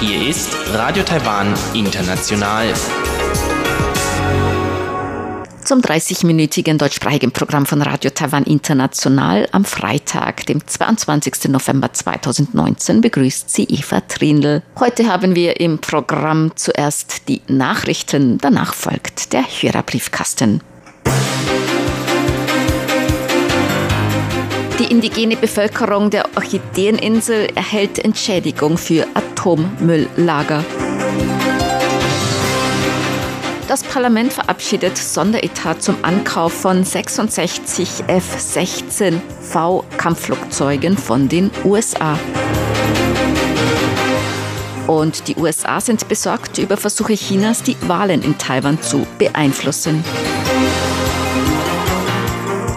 Hier ist Radio Taiwan International. Zum 30-minütigen deutschsprachigen Programm von Radio Taiwan International am Freitag, dem 22. November 2019, begrüßt sie Eva Trindl. Heute haben wir im Programm zuerst die Nachrichten, danach folgt der Hörerbriefkasten. Die indigene Bevölkerung der Orchideeninsel erhält Entschädigung für Atommülllager. Das Parlament verabschiedet Sonderetat zum Ankauf von 66 F-16V Kampfflugzeugen von den USA. Und die USA sind besorgt über Versuche Chinas, die Wahlen in Taiwan zu beeinflussen.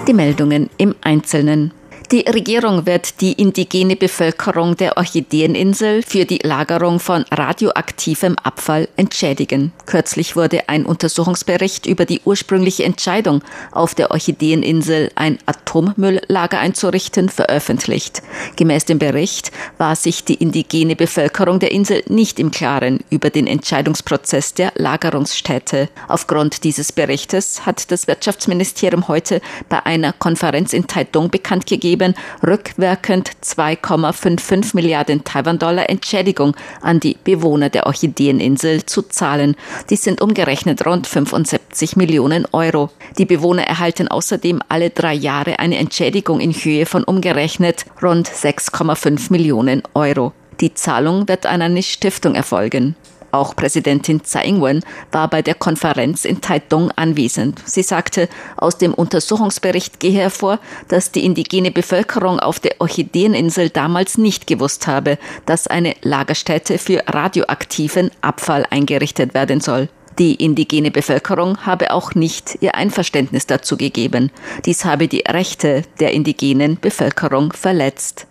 Die Meldungen im Einzelnen. Die Regierung wird die indigene Bevölkerung der Orchideeninsel für die Lagerung von radioaktivem Abfall entschädigen. Kürzlich wurde ein Untersuchungsbericht über die ursprüngliche Entscheidung, auf der Orchideeninsel ein Atommülllager einzurichten, veröffentlicht. Gemäß dem Bericht war sich die indigene Bevölkerung der Insel nicht im Klaren über den Entscheidungsprozess der Lagerungsstätte. Aufgrund dieses Berichtes hat das Wirtschaftsministerium heute bei einer Konferenz in Taitung bekannt gegeben, gegeben, rückwirkend 2,55 Milliarden Taiwan-Dollar Entschädigung an die Bewohner der Orchideeninsel zu zahlen. Dies sind umgerechnet rund 75 Millionen Euro. Die Bewohner erhalten außerdem alle drei Jahre eine Entschädigung in Höhe von umgerechnet rund 6,5 Millionen Euro. Die Zahlung wird an eine Stiftung erfolgen. Auch Präsidentin Tsai Ing-wen war bei der Konferenz in Taitung anwesend. Sie sagte, aus dem Untersuchungsbericht gehe hervor, dass die indigene Bevölkerung auf der Orchideeninsel damals nicht gewusst habe, dass eine Lagerstätte für radioaktiven Abfall eingerichtet werden soll. Die indigene Bevölkerung habe auch nicht ihr Einverständnis dazu gegeben. Dies habe die Rechte der indigenen Bevölkerung verletzt.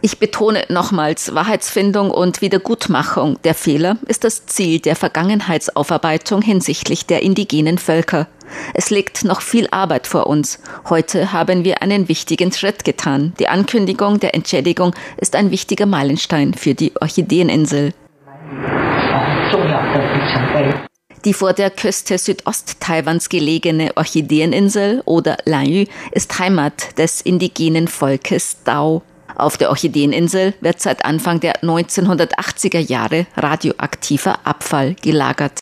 Ich betone nochmals, Wahrheitsfindung und Wiedergutmachung der Fehler ist das Ziel der Vergangenheitsaufarbeitung hinsichtlich der indigenen Völker. Es liegt noch viel Arbeit vor uns. Heute haben wir einen wichtigen Schritt getan. Die Ankündigung der Entschädigung ist ein wichtiger Meilenstein für die Orchideeninsel. Die vor der Küste Südost-Taiwans gelegene Orchideeninsel oder Lanyu ist Heimat des indigenen Volkes Dao. Auf der Orchideeninsel wird seit Anfang der 1980er Jahre radioaktiver Abfall gelagert.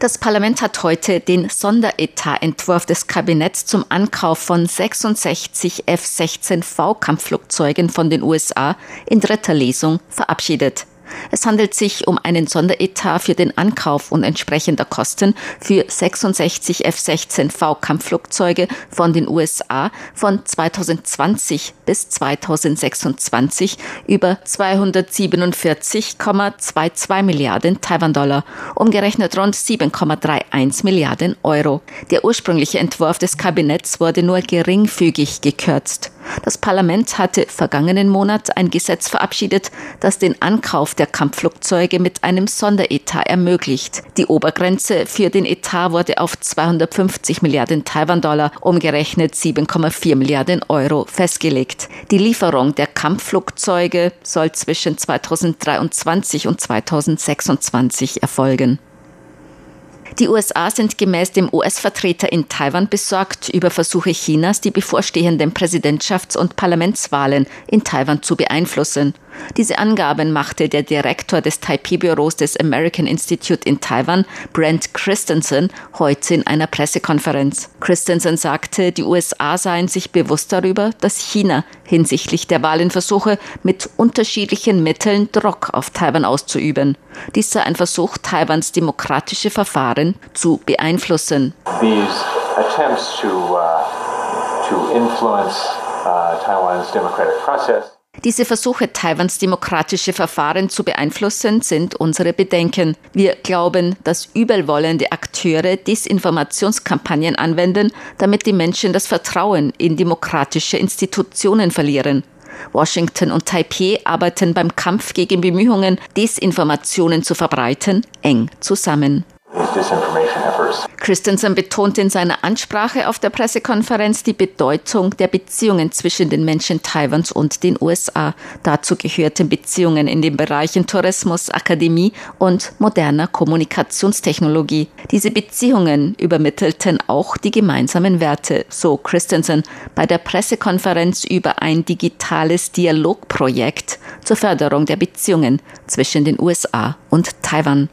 Das Parlament hat heute den Sonderetaentwurf des Kabinetts zum Ankauf von 66 F-16V Kampfflugzeugen von den USA in dritter Lesung verabschiedet. Es handelt sich um einen Sonderetat für den Ankauf und entsprechender Kosten für 66 F-16V Kampfflugzeuge von den USA von 2020 bis 2026 über 247,22 Milliarden Taiwan-Dollar, umgerechnet rund 7,31 Milliarden Euro. Der ursprüngliche Entwurf des Kabinetts wurde nur geringfügig gekürzt. Das Parlament hatte vergangenen Monat ein Gesetz verabschiedet, das den Ankauf der Kampfflugzeuge mit einem Sonderetat ermöglicht. Die Obergrenze für den Etat wurde auf 250 Milliarden Taiwan-Dollar, umgerechnet 7,4 Milliarden Euro, festgelegt. Die Lieferung der Kampfflugzeuge soll zwischen 2023 und 2026 erfolgen. Die USA sind gemäß dem US-Vertreter in Taiwan besorgt über Versuche Chinas, die bevorstehenden Präsidentschafts- und Parlamentswahlen in Taiwan zu beeinflussen. Diese Angaben machte der Direktor des Taipei-Büros des American Institute in Taiwan, Brent Christensen, heute in einer Pressekonferenz. Christensen sagte, die USA seien sich bewusst darüber, dass China hinsichtlich der Wahlenversuche mit unterschiedlichen Mitteln Druck auf Taiwan auszuüben. Dies sei ein Versuch, Taiwans demokratische Verfahren zu beeinflussen. To, uh, to influence uh, Taiwan's democratic diese Versuche, Taiwans demokratische Verfahren zu beeinflussen, sind unsere Bedenken. Wir glauben, dass übelwollende Akteure Desinformationskampagnen anwenden, damit die Menschen das Vertrauen in demokratische Institutionen verlieren. Washington und Taipei arbeiten beim Kampf gegen Bemühungen, Desinformationen zu verbreiten, eng zusammen. Christensen betonte in seiner Ansprache auf der Pressekonferenz die Bedeutung der Beziehungen zwischen den Menschen Taiwans und den USA. Dazu gehörten Beziehungen in den Bereichen Tourismus, Akademie und moderner Kommunikationstechnologie. Diese Beziehungen übermittelten auch die gemeinsamen Werte, so Christensen bei der Pressekonferenz über ein digitales Dialogprojekt zur Förderung der Beziehungen zwischen den USA und Taiwan.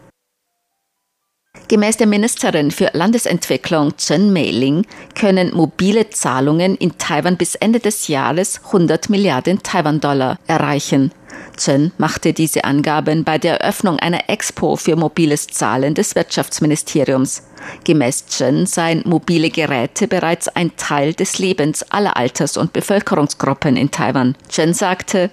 Gemäß der Ministerin für Landesentwicklung Chen Meiling können mobile Zahlungen in Taiwan bis Ende des Jahres 100 Milliarden Taiwan-Dollar erreichen. Chen machte diese Angaben bei der Eröffnung einer Expo für mobiles Zahlen des Wirtschaftsministeriums. Gemäß Chen seien mobile Geräte bereits ein Teil des Lebens aller Alters- und Bevölkerungsgruppen in Taiwan. Chen sagte,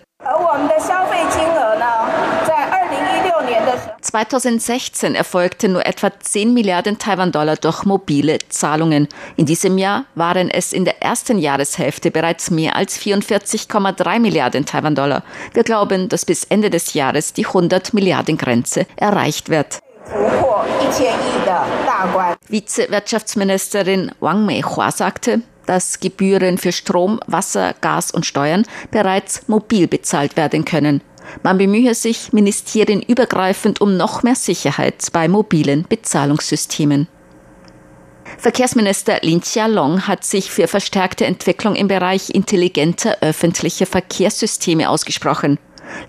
2016 erfolgten nur etwa 10 Milliarden Taiwan-Dollar durch mobile Zahlungen. In diesem Jahr waren es in der ersten Jahreshälfte bereits mehr als 44,3 Milliarden Taiwan-Dollar. Wir glauben, dass bis Ende des Jahres die 100 Milliarden Grenze erreicht wird. Vize-Wirtschaftsministerin Wang Meihua sagte, dass Gebühren für Strom, Wasser, Gas und Steuern bereits mobil bezahlt werden können. Man bemühe sich ministerienübergreifend um noch mehr Sicherheit bei mobilen Bezahlungssystemen. Verkehrsminister Lin Chia-long hat sich für verstärkte Entwicklung im Bereich intelligenter öffentlicher Verkehrssysteme ausgesprochen.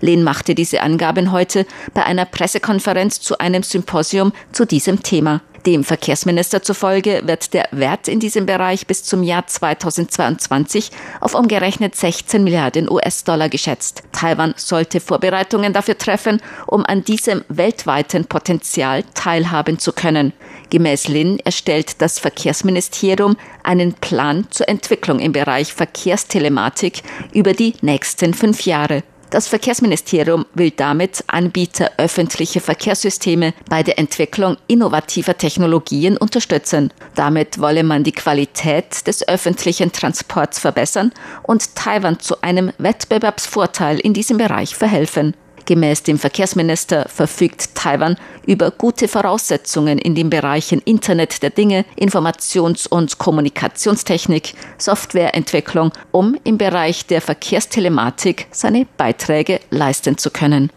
Lin machte diese Angaben heute bei einer Pressekonferenz zu einem Symposium zu diesem Thema. Dem Verkehrsminister zufolge wird der Wert in diesem Bereich bis zum Jahr 2022 auf umgerechnet 16 Milliarden US-Dollar geschätzt. Taiwan sollte Vorbereitungen dafür treffen, um an diesem weltweiten Potenzial teilhaben zu können. Gemäß Lin erstellt das Verkehrsministerium einen Plan zur Entwicklung im Bereich Verkehrstelematik über die nächsten fünf Jahre. Das Verkehrsministerium will damit Anbieter öffentlicher Verkehrssysteme bei der Entwicklung innovativer Technologien unterstützen. Damit wolle man die Qualität des öffentlichen Transports verbessern und Taiwan zu einem Wettbewerbsvorteil in diesem Bereich verhelfen. Gemäß dem Verkehrsminister verfügt Taiwan über gute Voraussetzungen in den Bereichen Internet der Dinge, Informations- und Kommunikationstechnik, Softwareentwicklung, um im Bereich der Verkehrstelematik seine Beiträge leisten zu können.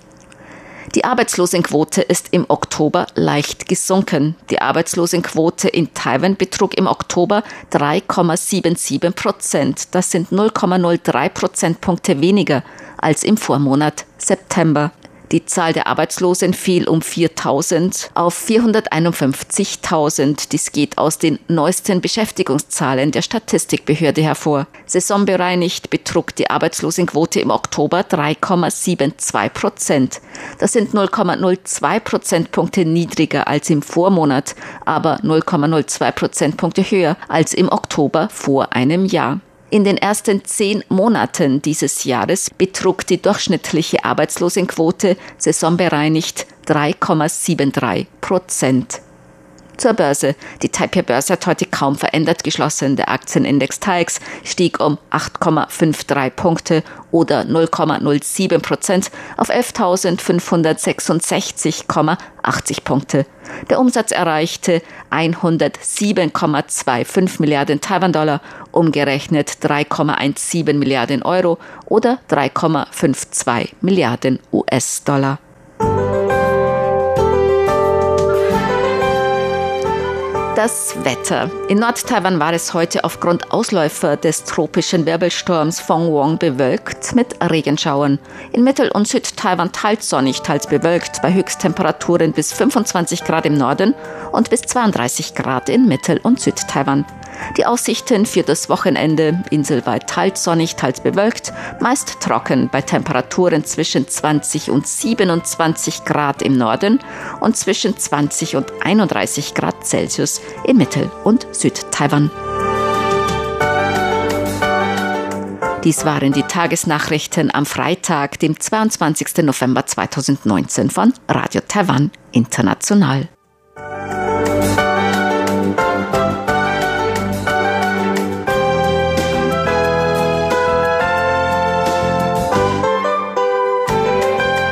Die Arbeitslosenquote ist im Oktober leicht gesunken. Die Arbeitslosenquote in Taiwan betrug im Oktober 3,77 Prozent. Das sind 0,03 Prozentpunkte weniger als im Vormonat September. Die Zahl der Arbeitslosen fiel um 4.000 auf 451.000. Dies geht aus den neuesten Beschäftigungszahlen der Statistikbehörde hervor. Saisonbereinigt betrug die Arbeitslosenquote im Oktober 3,72 Prozent. Das sind 0,02 Prozentpunkte niedriger als im Vormonat, aber 0,02 Prozentpunkte höher als im Oktober vor einem Jahr. In den ersten zehn Monaten dieses Jahres betrug die durchschnittliche Arbeitslosenquote saisonbereinigt 3,73 Prozent. Zur Börse. Die Taipei-Börse hat heute kaum verändert geschlossen. Der Aktienindex TAIX stieg um 8,53 Punkte oder 0,07 Prozent auf 11.566,80 Punkte. Der Umsatz erreichte 107,25 Milliarden Taiwan-Dollar, umgerechnet 3,17 Milliarden Euro oder 3,52 Milliarden US-Dollar. Das Wetter. In Nord-Taiwan war es heute aufgrund Ausläufer des tropischen Wirbelsturms Fong Wong bewölkt mit Regenschauern. In Mittel- und Süd-Taiwan teils sonnig, teils bewölkt, bei Höchsttemperaturen bis 25 Grad im Norden und bis 32 Grad in Mittel- und Süd-Taiwan. Die Aussichten für das Wochenende inselweit teils sonnig, teils bewölkt, meist trocken bei Temperaturen zwischen 20 und 27 Grad im Norden und zwischen 20 und 31 Grad Celsius in Mittel- und Südtaiwan. Dies waren die Tagesnachrichten am Freitag, dem 22. November 2019 von Radio Taiwan International.